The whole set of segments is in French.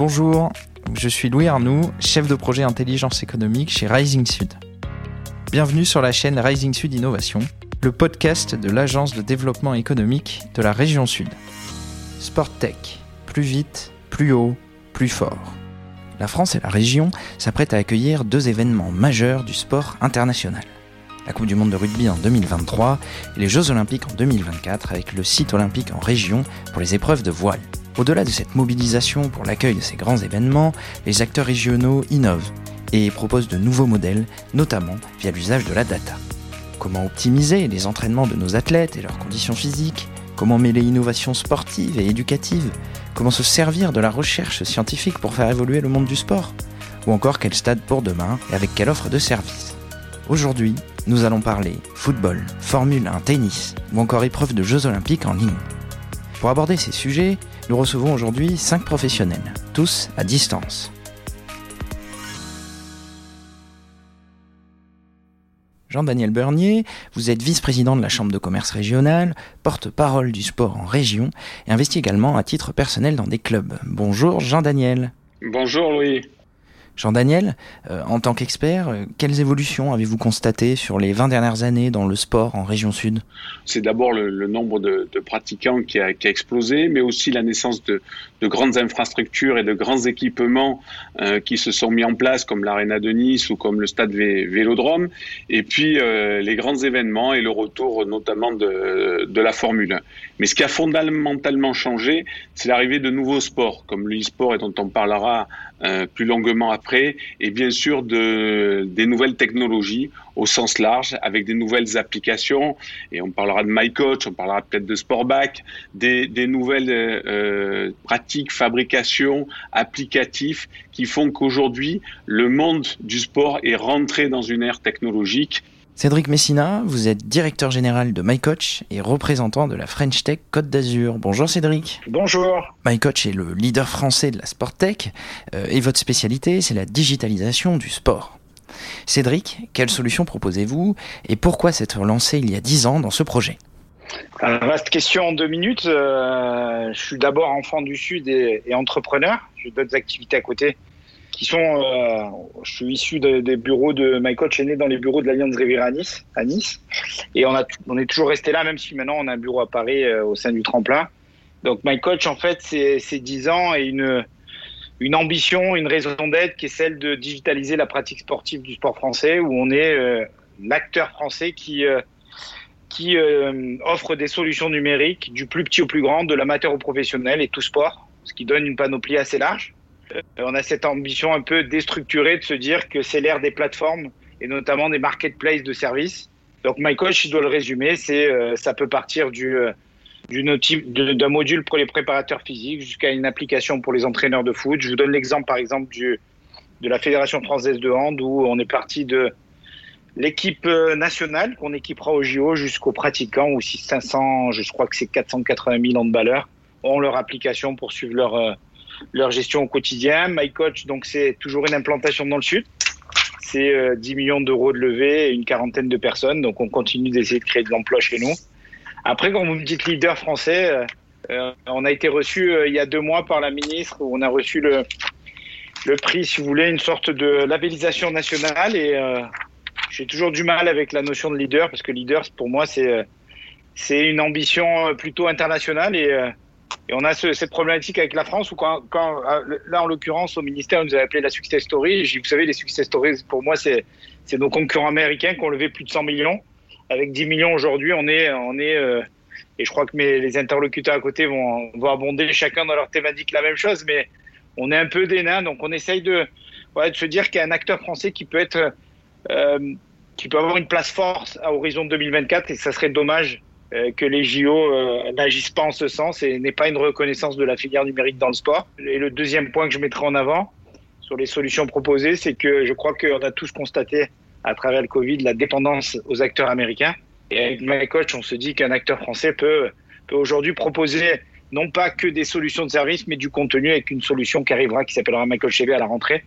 Bonjour, je suis Louis Arnoux, chef de projet intelligence économique chez Rising Sud. Bienvenue sur la chaîne Rising Sud Innovation, le podcast de l'agence de développement économique de la région Sud. Sport Tech, plus vite, plus haut, plus fort. La France et la région s'apprêtent à accueillir deux événements majeurs du sport international. La Coupe du Monde de rugby en 2023 et les Jeux Olympiques en 2024 avec le site olympique en région pour les épreuves de voile. Au-delà de cette mobilisation pour l'accueil de ces grands événements, les acteurs régionaux innovent et proposent de nouveaux modèles, notamment via l'usage de la data. Comment optimiser les entraînements de nos athlètes et leurs conditions physiques? Comment mêler innovation sportive et éducative Comment se servir de la recherche scientifique pour faire évoluer le monde du sport? Ou encore quel stade pour demain et avec quelle offre de service? Aujourd'hui, nous allons parler football, Formule 1, tennis ou encore épreuve de Jeux olympiques en ligne. Pour aborder ces sujets, nous recevons aujourd'hui 5 professionnels, tous à distance. Jean-Daniel Bernier, vous êtes vice-président de la Chambre de commerce régionale, porte-parole du sport en région et investi également à titre personnel dans des clubs. Bonjour Jean-Daniel. Bonjour Louis. Jean-Daniel, euh, en tant qu'expert, euh, quelles évolutions avez-vous constatées sur les 20 dernières années dans le sport en région sud? C'est d'abord le, nombre de, pratiquants qui a, explosé, mais aussi la naissance de, grandes infrastructures et de grands équipements euh, qui se sont mis en place, comme l'Arena de Nice ou comme le stade Vélodrome, et puis les grands événements et le retour notamment de, de la Formule 1. Mais ce qui a fondamentalement changé, c'est l'arrivée de nouveaux sports, comme le e-sport et dont on parlera plus longuement après et bien sûr de, des nouvelles technologies au sens large, avec des nouvelles applications, et on parlera de MyCoach, on parlera peut-être de Sportback, des, des nouvelles euh, pratiques, fabrications, applicatifs qui font qu'aujourd'hui, le monde du sport est rentré dans une ère technologique Cédric Messina, vous êtes directeur général de MyCoach et représentant de la French Tech Côte d'Azur. Bonjour Cédric. Bonjour. MyCoach est le leader français de la Sport Tech euh, et votre spécialité, c'est la digitalisation du sport. Cédric, quelle solution proposez-vous et pourquoi s'être lancé il y a 10 ans dans ce projet? Vaste question en deux minutes. Euh, je suis d'abord enfant du Sud et, entrepreneur. J'ai d'autres activités à côté qui sont. Euh, je suis issu des bureaux de My Coach est né dans les bureaux de l'Alliance Riviera à Nice, à Nice, et on a on est toujours resté là, même si maintenant on a un bureau à Paris euh, au sein du tremplin. Donc My Coach en fait c'est 10 ans et une une ambition, une raison d'être qui est celle de digitaliser la pratique sportive du sport français, où on est euh, l'acteur français qui qui offre des solutions numériques du plus petit au plus grand, de l'amateur au professionnel et tout sport, ce qui donne une panoplie assez large. Euh, on a cette ambition un peu déstructurée de se dire que c'est l'ère des plateformes et notamment des marketplaces de services. Donc MyCoach, je dois le résumer, c'est euh, ça peut partir du euh, d'un module pour les préparateurs physiques jusqu'à une application pour les entraîneurs de foot. Je vous donne l'exemple par exemple du de la Fédération française de hand où on est parti de l'équipe nationale qu'on équipera au JO jusqu'aux pratiquants où 500, je crois que c'est 480 000 handballeurs ont leur application pour suivre leur leur gestion au quotidien. MyCoach, donc c'est toujours une implantation dans le sud. C'est 10 euh, millions d'euros de levée et une quarantaine de personnes. Donc on continue d'essayer de créer de l'emploi chez nous. Après, quand vous me dites leader français, euh, euh, on a été reçu il y a deux mois par la ministre où on a reçu le, le prix, si vous voulez, une sorte de labellisation nationale. Et j'ai toujours du mal avec la notion de leader parce que leader, pour moi, c'est c'est une ambition plutôt internationale et et on a cette problématique avec la France où quand, quand euh, là en l'occurrence au ministère on nous a appelé la success story. Vous savez les success stories pour moi c'est nos concurrents américains qui ont levé plus de 100 millions. Avec 10 millions aujourd'hui on est euh, et je crois que mes les interlocuteurs à côté vont abonder chacun dans leur thématique la même chose, mais on est un peu des nains donc on essaye de se dire qu'il y a un acteur français qui peut euh, avoir une place forte à horizon 2024 et ça serait dommage euh, que les JO n'agissent pas en ce sens et n'est pas une reconnaissance de la filière numérique dans le sport. Et le deuxième point que je mettrai en avant sur les solutions proposées, c'est que je crois qu'on a tous constaté à travers le Covid la dépendance aux acteurs américains. Et avec MyCoach, on se dit qu'un acteur français peut, peut aujourd'hui proposer non pas que des solutions de service, mais du contenu avec une solution qui arrivera, qui s'appellera MyCoach TV à la rentrée,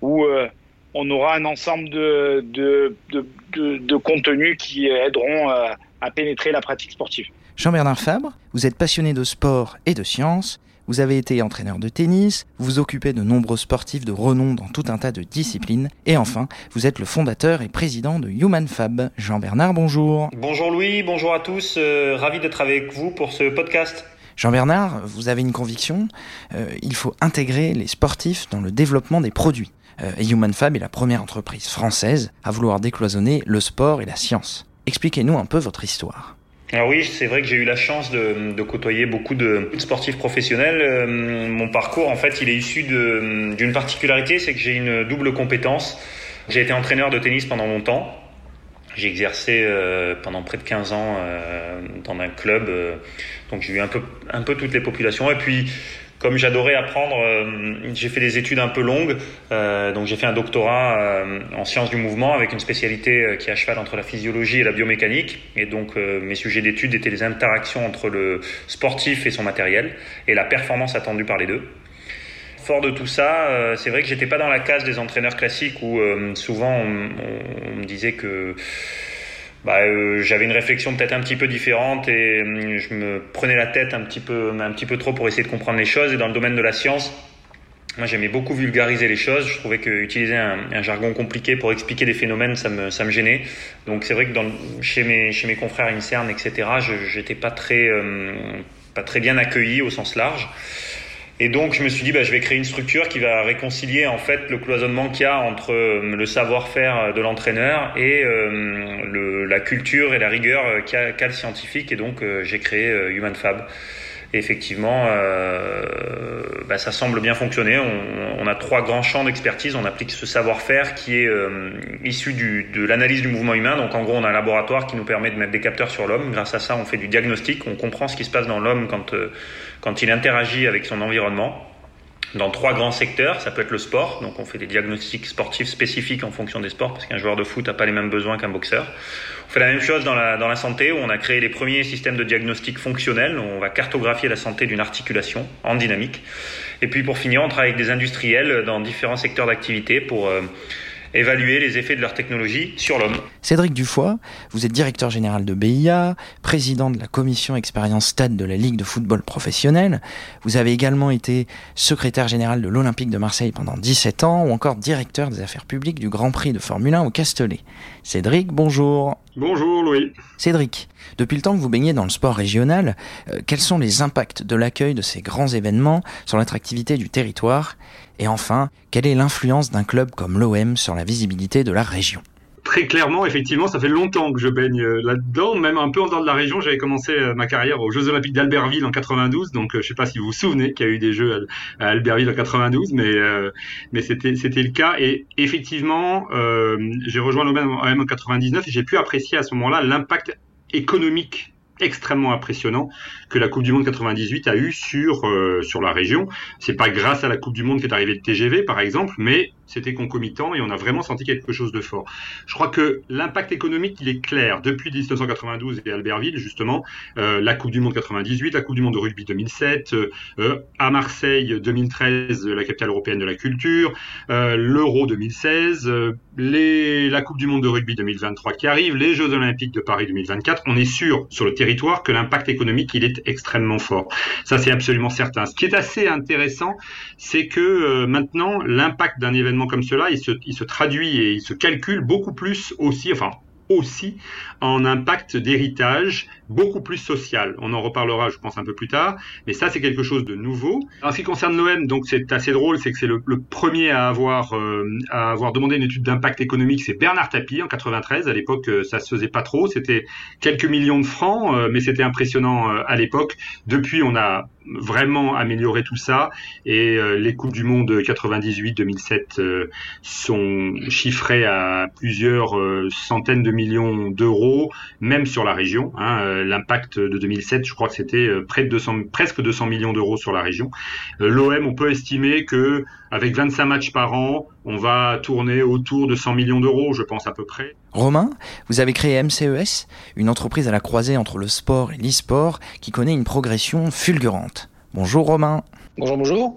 où euh, on aura un ensemble de, de, de, de, de contenus qui aideront à pénétrer la pratique sportive. Jean-Bernard Fabre, vous êtes passionné de sport et de science. Vous avez été entraîneur de tennis, vous occupez de nombreux sportifs de renom dans tout un tas de disciplines, et enfin, vous êtes le fondateur et président de Human Fab. Jean-Bernard, bonjour. Bonjour Louis, bonjour à tous, euh, ravi d'être avec vous pour ce podcast. Jean-Bernard, vous avez une conviction, euh, il faut intégrer les sportifs dans le développement des produits. Euh, et Human Fab est la première entreprise française à vouloir décloisonner le sport et la science. Expliquez-nous un peu votre histoire. Alors oui, c'est vrai que j'ai eu la chance de, de côtoyer beaucoup de sportifs professionnels. Euh, mon parcours, en fait, il est issu d'une particularité, c'est que j'ai une double compétence. J'ai été entraîneur de tennis pendant longtemps. J'ai exercé euh, pendant près de 15 ans euh, dans un club, euh, donc j'ai eu un peu, un peu toutes les populations. Et puis, comme j'adorais apprendre, euh, j'ai fait des études un peu longues. Euh, donc j'ai fait un doctorat euh, en sciences du mouvement avec une spécialité qui est à cheval entre la physiologie et la biomécanique. Et donc mes sujets d'études étaient les interactions entre le sportif et son matériel et la performance attendue par les deux. Fort de tout ça, c'est vrai que j'étais pas dans la case des entraîneurs classiques où souvent on, on, me disait que bah, euh, j'avais une réflexion peut-être un petit peu différente et euh, je me prenais la tête un petit peu, un petit peu trop pour essayer de comprendre les choses. Et dans le domaine de la science, moi j'aimais beaucoup vulgariser les choses. Je trouvais que utiliser un, jargon compliqué pour expliquer des phénomènes, ça me, ça me gênait. Donc c'est vrai que dans, chez, mes, chez mes confrères INSERM, etc., je pas très, euh, pas très bien accueilli au sens large. Et donc je me suis dit, bah, je vais créer une structure qui va réconcilier en fait le cloisonnement qu'il y a entre euh, le savoir-faire de l'entraîneur et euh, la culture et la rigueur euh, qu'a qu le scientifique. Et donc j'ai créé Human Fab. Effectivement, euh, bah, ça semble bien fonctionner. On, on, a trois grands champs d'expertise. On applique ce savoir-faire qui est euh, issu du, de l'analyse du mouvement humain. Donc en gros, on a un laboratoire qui nous permet de mettre des capteurs sur l'homme. Grâce à ça, on fait du diagnostic. On comprend ce qui se passe dans l'homme quand, euh, quand il interagit avec son environnement dans trois grands secteurs. Ça peut être le sport, donc on fait des diagnostics sportifs spécifiques en fonction des sports, parce qu'un joueur de foot n'a pas les mêmes besoins qu'un boxeur. On fait la même chose dans la, dans la santé, où on a créé les premiers systèmes de diagnostic fonctionnels. On va cartographier la santé d'une articulation en dynamique. Et puis pour finir, on travaille avec des industriels dans différents secteurs d'activité pour... Euh, évaluer les effets de leur technologie sur l'homme. Cédric Dufoy, vous êtes directeur général de BIA, président de la commission expérience stade de la Ligue de football professionnel. Vous avez également été secrétaire général de l'Olympique de Marseille pendant 17 ans ou encore directeur des affaires publiques du Grand Prix de Formule 1 au Castellet. Cédric, bonjour. Bonjour Louis. Cédric, depuis le temps que vous baignez dans le sport régional, euh, quels sont les impacts de l'accueil de ces grands événements sur l'attractivité du territoire Et enfin, quelle est l'influence d'un club comme l'OM sur la visibilité de la région? Très clairement, effectivement, ça fait longtemps que je baigne euh, là-dedans, même un peu en dehors de la région. J'avais commencé euh, ma carrière aux Jeux Olympiques d'Albertville en 92, donc je sais pas si vous vous souvenez qu'il y a eu des Jeux à Albertville en 92, mais euh, c'était le cas. Et effectivement, euh, j'ai rejoint l'OM en 99 et j'ai pu apprécier à ce moment-là l'impact économique extrêmement impressionnant que la Coupe du Monde 98 a eu sur euh, sur la région. C'est pas grâce à la Coupe du Monde qu'est arrivé le TGV par exemple, mais c'était concomitant et on a vraiment senti quelque chose de fort. Je crois que l'impact économique, il est clair. Depuis 1992 et Albertville, justement, euh, la Coupe du Monde 98, la Coupe du Monde de rugby 2007, euh, à Marseille 2013, la capitale européenne de la culture, euh, l'Euro 2016, euh, les, la Coupe du Monde de rugby 2023 qui arrive, les Jeux Olympiques de Paris 2024. On est sûr sur le territoire que l'impact économique, il est extrêmement fort. Ça, c'est absolument certain. Ce qui est assez intéressant, c'est que euh, maintenant, l'impact d'un événement comme cela, il se, traduit et il se calcule beaucoup plus aussi, enfin aussi en impact d'héritage beaucoup plus social. On en reparlera, je pense, un peu plus tard, mais ça, c'est quelque chose de nouveau. En ce qui concerne l'OM, donc c'est assez drôle, c'est que c'est le, premier à avoir, euh, à avoir demandé une étude d'impact économique, c'est Bernard Tapie en 93. À l'époque, euh, ça se faisait pas trop, c'était quelques millions de francs, euh, mais c'était impressionnant à l'époque. Depuis, on a vraiment amélioré tout ça et euh, les coupes du monde 98-2007 euh, sont chiffrées à plusieurs centaines de millions d'euros, même sur la région. Hein, L'impact de 2007, je crois que c'était près de 200, presque 200 millions d'euros sur la région. L'OM, on peut estimer que avec 25 matchs par an, on va tourner autour de 100 millions d'euros, je pense à peu près. Romain, vous avez créé MCES, une entreprise à la croisée entre le sport et l'e-sport qui connaît une progression fulgurante. Bonjour Romain. Bonjour, bonjour.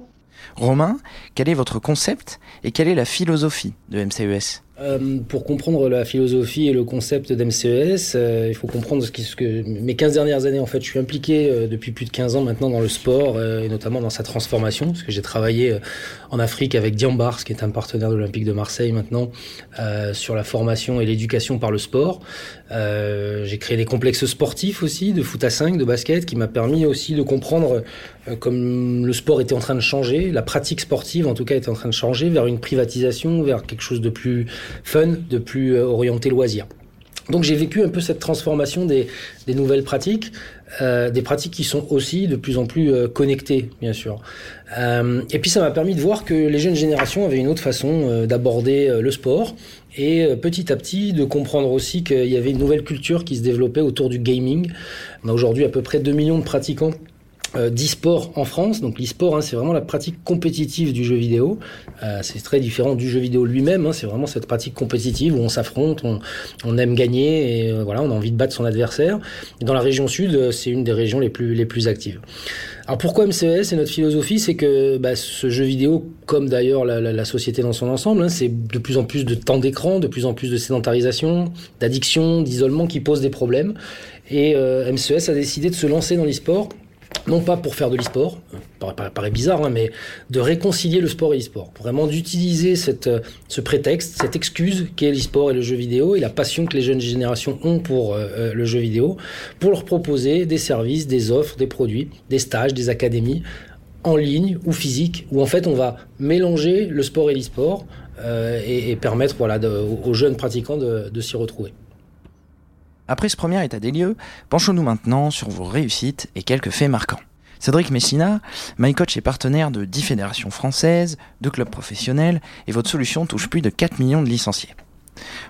Romain, quel est votre concept et quelle est la philosophie de MCES euh, pour comprendre la philosophie et le concept d'MCES, euh, il faut comprendre ce, ce, que mes 15 dernières années, en fait, je suis impliqué euh, depuis plus de 15 ans maintenant dans le sport et notamment dans sa transformation, parce que j'ai travaillé en Afrique avec Diambars, qui est un partenaire de l'Olympique de Marseille maintenant, sur la formation et l'éducation par le sport. j'ai créé des complexes sportifs aussi, de foot à 5, de basket, qui m'a permis aussi de comprendre comme le sport était en train de changer, la pratique sportive en tout cas était en train de changer vers une privatisation, vers quelque chose de plus fun, de plus euh, orienté loisir. Donc j'ai vécu un peu cette transformation des, nouvelles pratiques, euh, des pratiques qui sont aussi de plus en plus euh, connectées, bien sûr. Et puis ça m'a permis de voir que les jeunes générations avaient une autre façon d'aborder le sport et petit à petit de comprendre aussi qu'il y avait une nouvelle culture qui se développait autour du gaming. On a aujourd'hui à peu près 2 millions de pratiquants d'e-sport en France. Donc l'e-sport, hein, c'est vraiment la pratique compétitive du jeu vidéo. Euh, c'est très différent du jeu vidéo lui-même. Hein, c'est vraiment cette pratique compétitive où on s'affronte, on, on, aime gagner et euh, voilà, on a envie de battre son adversaire. Et dans la région sud, euh, c'est une des régions les plus les plus actives. Alors pourquoi MCS et notre philosophie, c'est que bah, ce jeu vidéo, comme d'ailleurs la, la, la, société dans son ensemble, hein, c'est de plus en plus de temps d'écran, de plus en plus de sédentarisation, d'addiction, d'isolement qui posent des problèmes. Et euh, MCS a décidé de se lancer dans l'e-sport non pas pour faire de l'e-sport, paraît, bizarre, hein, mais de réconcilier le sport et l'e-sport. Vraiment d'utiliser cette, ce prétexte, cette excuse qu'est l'e-sport et le jeu vidéo et la passion que les jeunes générations ont pour euh, euh, le jeu vidéo, pour leur proposer des services, des offres, des produits, des stages, des académies en ligne ou physique, où en fait on va mélanger le sport et l'e-sport euh, et, et, permettre aux jeunes pratiquants de, de s'y retrouver. Après ce premier état des lieux, penchons-nous maintenant sur vos réussites et quelques faits marquants. Cédric Messina, MyCoach est partenaire de 10 fédérations françaises, de clubs professionnels, et votre solution touche plus de 4 millions de licenciés.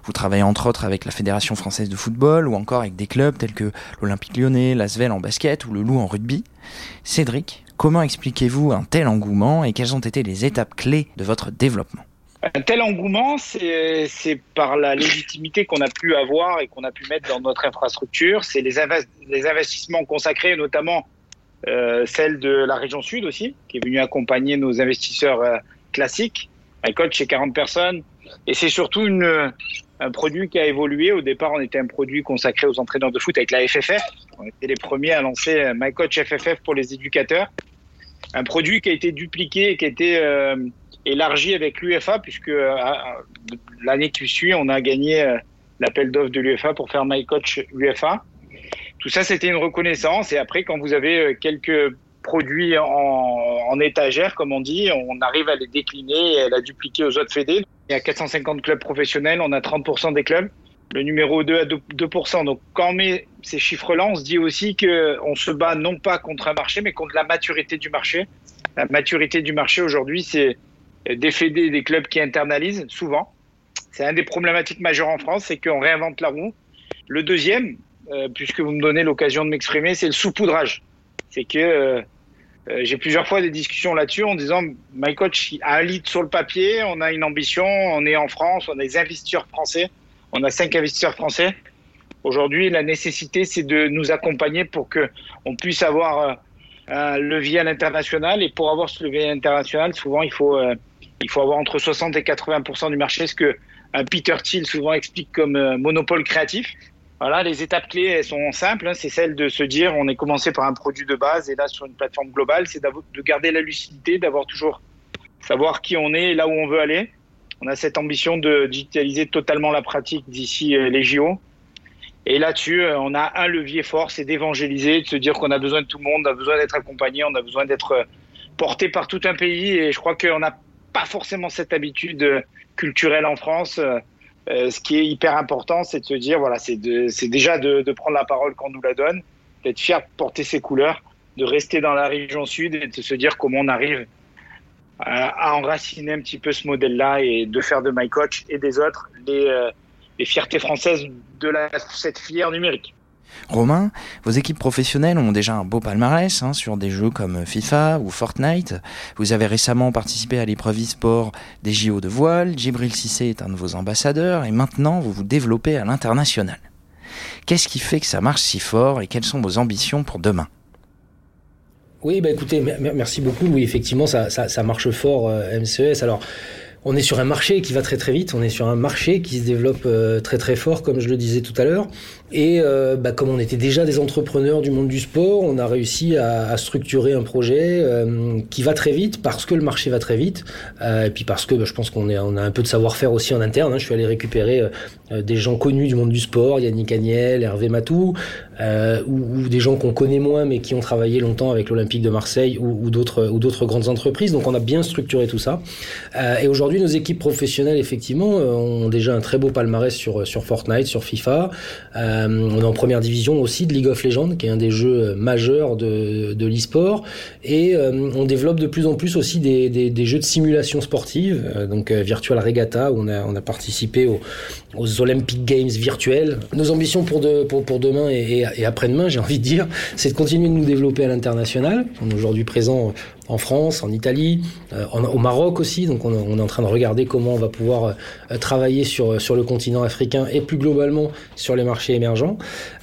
Vous travaillez entre autres avec la Fédération française de football ou encore avec des clubs tels que l'Olympique lyonnais, l'Asvel en basket ou le Loup en rugby. Cédric, comment expliquez-vous un tel engouement et quelles ont été les étapes clés de votre développement? Un tel engouement, c'est par la légitimité qu'on a pu avoir et qu'on a pu mettre dans notre infrastructure. C'est les, invest les, investissements consacrés, notamment euh, celle de la région sud aussi, qui est venue accompagner nos investisseurs euh, classiques. Un coach chez 40 personnes. Et c'est surtout une, un produit qui a évolué. Au départ, on était un produit consacré aux entraîneurs de foot avec la FFF. On était les premiers à lancer euh, MyCoach FFF pour les éducateurs. Un produit qui a été dupliqué et qui a été... Euh, élargi avec l'UFA, puisque euh, l'année qui suit, on a gagné euh, l'appel d'offres de l'UFA pour faire My Coach UFA. Tout ça, c'était une reconnaissance. Et après, quand vous avez euh, quelques produits en, étagère, comme on dit, on arrive à les décliner et à la dupliquer aux autres fédés. Il y a 450 clubs professionnels, on a 30% des clubs. Le numéro 2 à 2%. Donc, quand on met ces chiffres-là, on se dit aussi qu'on se bat non pas contre un marché, mais contre la maturité du marché. La maturité du marché aujourd'hui, c'est des des clubs qui internalisent souvent. C'est un des problématiques majeures en France, c'est qu'on réinvente la roue. Le deuxième, euh, puisque vous me donnez l'occasion de m'exprimer, c'est le saupoudrage. C'est que euh, euh, j'ai plusieurs fois des discussions là-dessus en disant My coach a un lead sur le papier, on a une ambition, on est en France, on a des investisseurs français, on a cinq investisseurs français. Aujourd'hui, la nécessité, c'est de nous accompagner pour que on puisse avoir un levier à l'international. Et pour avoir ce levier international, souvent, il faut il faut avoir entre 60 et 80% du marché, ce que un Peter Thiel souvent explique comme euh, monopole créatif. Voilà, les étapes clés, elles sont simples. Hein. c'est celle de se dire, on est commencé par un produit de base et là sur une plateforme globale, c'est de garder la lucidité, d'avoir toujours savoir qui on est et là où on veut aller. On a cette ambition de digitaliser totalement la pratique d'ici euh, les JO. Et là-dessus, euh, on a un levier fort, c'est d'évangéliser, de se dire qu'on a besoin de tout le monde, on a besoin d'être accompagné, on a besoin d'être porté par tout un pays. Et je crois qu'on a pas forcément cette habitude culturelle en France. Euh, ce qui est hyper important, c'est de se dire, voilà, c'est déjà de, prendre la parole quand on nous la donne, d'être fier de porter ses couleurs, de rester dans la région sud et de se dire comment on arrive à, enraciner un petit peu ce modèle-là et de faire de My Coach et des autres les, euh, fiertés françaises de cette filière numérique. Romain, vos équipes professionnelles ont déjà un beau palmarès hein, sur des jeux comme FIFA ou Fortnite. Vous avez récemment participé à l'épreuve e-sport des JO de voile, Djibril Cissé est un de vos ambassadeurs et maintenant vous vous développez à l'international. Qu'est-ce qui fait que ça marche si fort et quelles sont vos ambitions pour demain? Oui, bah écoutez, merci beaucoup. Oui, effectivement, ça, marche fort, euh, MCES. Alors, on est sur un marché qui va très très vite, on est sur un marché qui se développe euh, très très fort, comme je le disais tout à l'heure. Et euh, bah, comme on était déjà des entrepreneurs du monde du sport, on a réussi à, à structurer un projet euh, qui va très vite parce que le marché va très vite. et puis parce que bah, je pense qu'on on a un peu de savoir-faire aussi en interne. Hein. Je suis allé récupérer des gens connus du monde du sport, Yannick Agnel, Hervé Matou, ou, ou, des gens qu'on connaît moins mais qui ont travaillé longtemps avec l'Olympique de Marseille ou, ou d'autres grandes entreprises. Donc on a bien structuré tout ça. et aujourd'hui, nos équipes professionnelles, effectivement, euh, ont déjà un très beau palmarès sur, sur Fortnite, sur FIFA. Euh, on est en première division aussi de League of Legends, qui est un des jeux majeurs de, de l'e-sport. Et euh, on développe de plus en plus aussi des, des, jeux de simulation sportive, donc Virtual Regatta, où on a, on a participé aux, aux Olympic Games virtuels. Nos ambitions pour, de, pour, pour demain et, et après-demain, j'ai envie de dire, c'est de continuer de nous développer à l'international. On est aujourd'hui présent en France, en Italie, euh, au Maroc aussi. Donc on, on, est en train de regarder comment on va pouvoir euh, travailler sur, sur le continent africain et plus globalement sur les marchés émergents.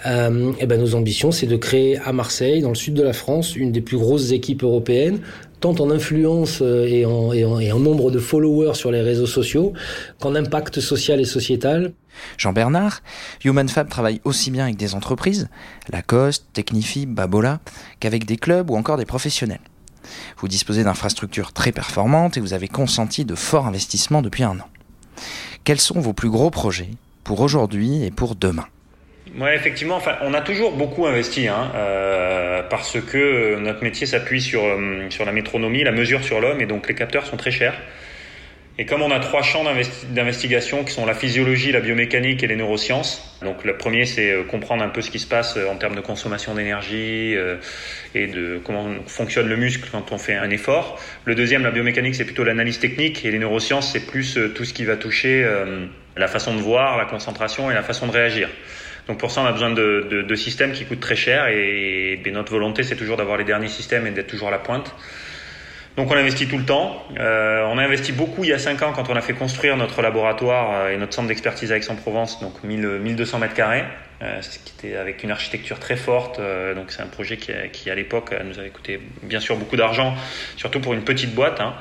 Euh, et ben nos ambitions, c'est de créer à Marseille, dans le sud de la France, une des plus grosses équipes européennes tant en influence euh, et en, et, en, et en, nombre de followers sur les réseaux sociaux qu'en impact social et sociétal. Jean Bernard, HumanFab travaille aussi bien avec des entreprises, Lacoste, Technifi, Babola, qu'avec des clubs ou encore des professionnels. Vous disposez d'infrastructures très performantes et vous avez consenti de forts investissements depuis un an. Quels sont vos plus gros projets pour aujourd'hui et pour demain? Ouais, effectivement, enfin, on a toujours beaucoup investi, hein, euh, parce que notre métier s'appuie euh, sur la métronomie, la mesure sur l'homme, et donc les capteurs sont très chers. Et comme on a trois champs d'investigation qui sont la physiologie, la biomécanique et les neurosciences, donc le premier c'est euh, comprendre un peu ce qui se passe euh, en termes de consommation d'énergie euh, et de comment fonctionne le muscle quand on fait un effort. Le deuxième, la biomécanique, c'est plutôt l'analyse technique et les neurosciences, c'est plus tout ce qui va toucher la façon de voir, la concentration et la façon de réagir. Donc pour ça, on a besoin de, systèmes qui coûtent très cher et notre volonté, c'est toujours d'avoir les derniers systèmes et d'être toujours à la pointe. Donc on investit tout le temps. Euh, on a investi beaucoup il y a 5 ans quand on a fait construire notre laboratoire euh, et notre centre d'expertise à Aix-en-Provence, donc 1000, 1200 mètres carrés, euh, ce qui était avec une architecture très forte. Donc c'est un projet qui, qui à l'époque nous avait coûté bien sûr beaucoup d'argent, surtout pour une petite boîte. Hein.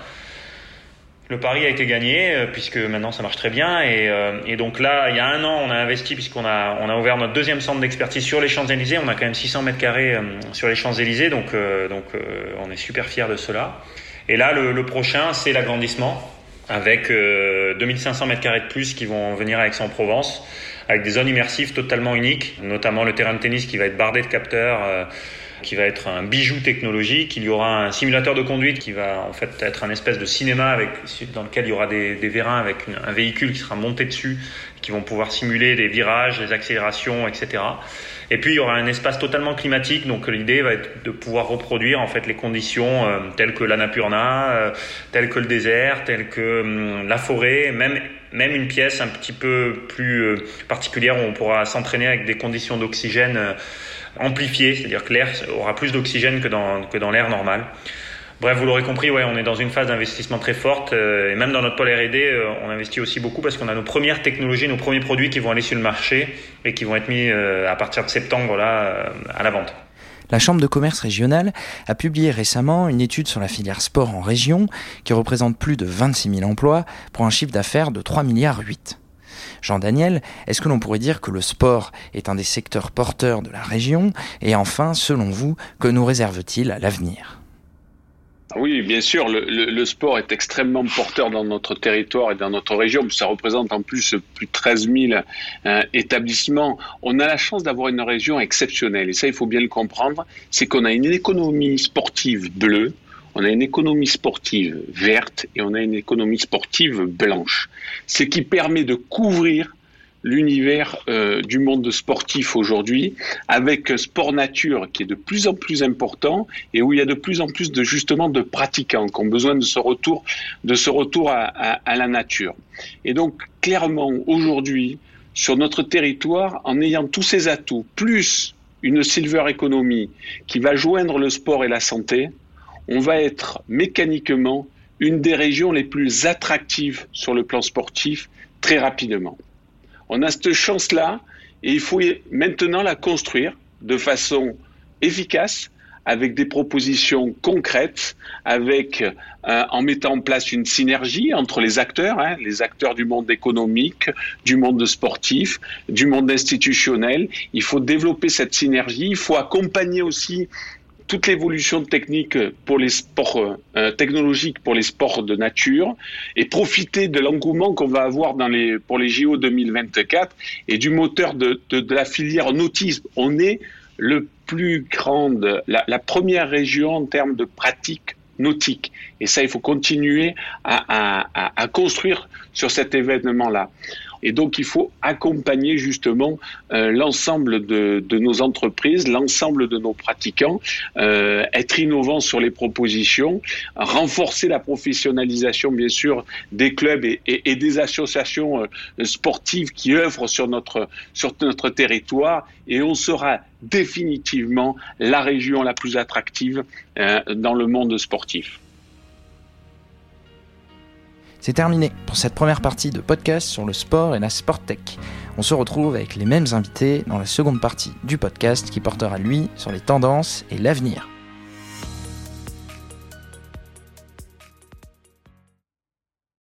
Le pari a été gagné euh, puisque maintenant ça marche très bien et, euh, et, donc là il y a un an on a investi puisqu'on a ouvert notre deuxième centre d'expertise sur les Champs Élysées. On a quand même 600 mètres carrés euh, sur les Champs Élysées donc on est super fiers de cela. Et là le, le prochain c'est l'agrandissement avec 2500 mètres carrés de plus qui vont venir à Aix-en-Provence avec des zones immersives totalement uniques, notamment le terrain de tennis qui va être bardé de capteurs qui va être un bijou technologique. Il y aura un simulateur de conduite qui va en fait être un espèce de cinéma dans lequel il y aura des, des vérins avec un véhicule qui sera monté dessus, qui vont pouvoir simuler les virages, les accélérations, etc. Et puis il y aura un espace totalement climatique, donc l'idée va être de pouvoir reproduire en fait les conditions euh, telles que l'Annapurna, euh, telles que le désert, telles que euh, la forêt, même même une pièce un petit peu plus euh, particulière où on pourra s'entraîner avec des conditions d'oxygène amplifiées, c'est-à-dire que l'air aura plus d'oxygène que dans, l'air normal. Bref, vous l'aurez compris, ouais, on est dans une phase d'investissement très forte euh, et même dans notre pôle R&D, euh, on investit aussi beaucoup parce qu'on a nos premières technologies, nos premiers produits qui vont aller sur le marché et qui vont être mis euh, à partir de septembre là à la vente. La Chambre de commerce régionale a publié récemment une étude sur la filière sport en région qui représente plus de 26 000 emplois pour un chiffre d'affaires de 3 milliards 8. Jean-Daniel, est-ce que l'on pourrait dire que le sport est un des secteurs porteurs de la région Et enfin, selon vous, que nous réserve-t-il à l'avenir? Oui, bien sûr, le, sport est extrêmement porteur dans notre territoire et dans notre région. Ça représente en plus plus de 13 000 euh, établissements. On a la chance d'avoir une région exceptionnelle. Et ça, il faut bien le comprendre. C'est qu'on a une économie sportive bleue, on a une économie sportive verte et on a une économie sportive blanche. Ce qui permet de couvrir l'univers euh, du monde sportif aujourd'hui, avec sport nature qui est de plus en plus important et où il y a de plus en plus de justement de pratiquants qui ont besoin de ce retour, de ce retour à, à, à la nature. Et donc clairement aujourd'hui sur notre territoire, en ayant tous ces atouts, plus une silver economy qui va joindre le sport et la santé, on va être mécaniquement une des régions les plus attractives sur le plan sportif très rapidement. On a cette chance-là et il faut maintenant la construire de façon efficace avec des propositions concrètes, avec euh, en mettant en place une synergie entre les acteurs, hein, les acteurs du monde économique, du monde sportif, du monde institutionnel. Il faut développer cette synergie. Il faut accompagner aussi toute l'évolution technique pour les sports euh, technologiques pour les sports de nature et profiter de l'engouement qu'on va avoir dans les pour les JO 2024 et du moteur de, de, de la filière nautisme. On est le plus grande, la, la, première région en termes de pratique nautique. Et ça, il faut continuer à, à, à construire sur cet événement-là. Et donc, il faut accompagner justement euh, l'ensemble de, nos entreprises, l'ensemble de nos pratiquants, euh, être innovant sur les propositions, renforcer la professionnalisation, bien sûr, des clubs et, des associations euh, sportives qui œuvrent sur notre, sur notre territoire. Et on sera définitivement la région la plus attractive dans le monde sportif. C'est terminé pour cette première partie de podcast sur le sport et la sport tech. On se retrouve avec les mêmes invités dans la seconde partie du podcast qui portera lui sur les tendances et l'avenir.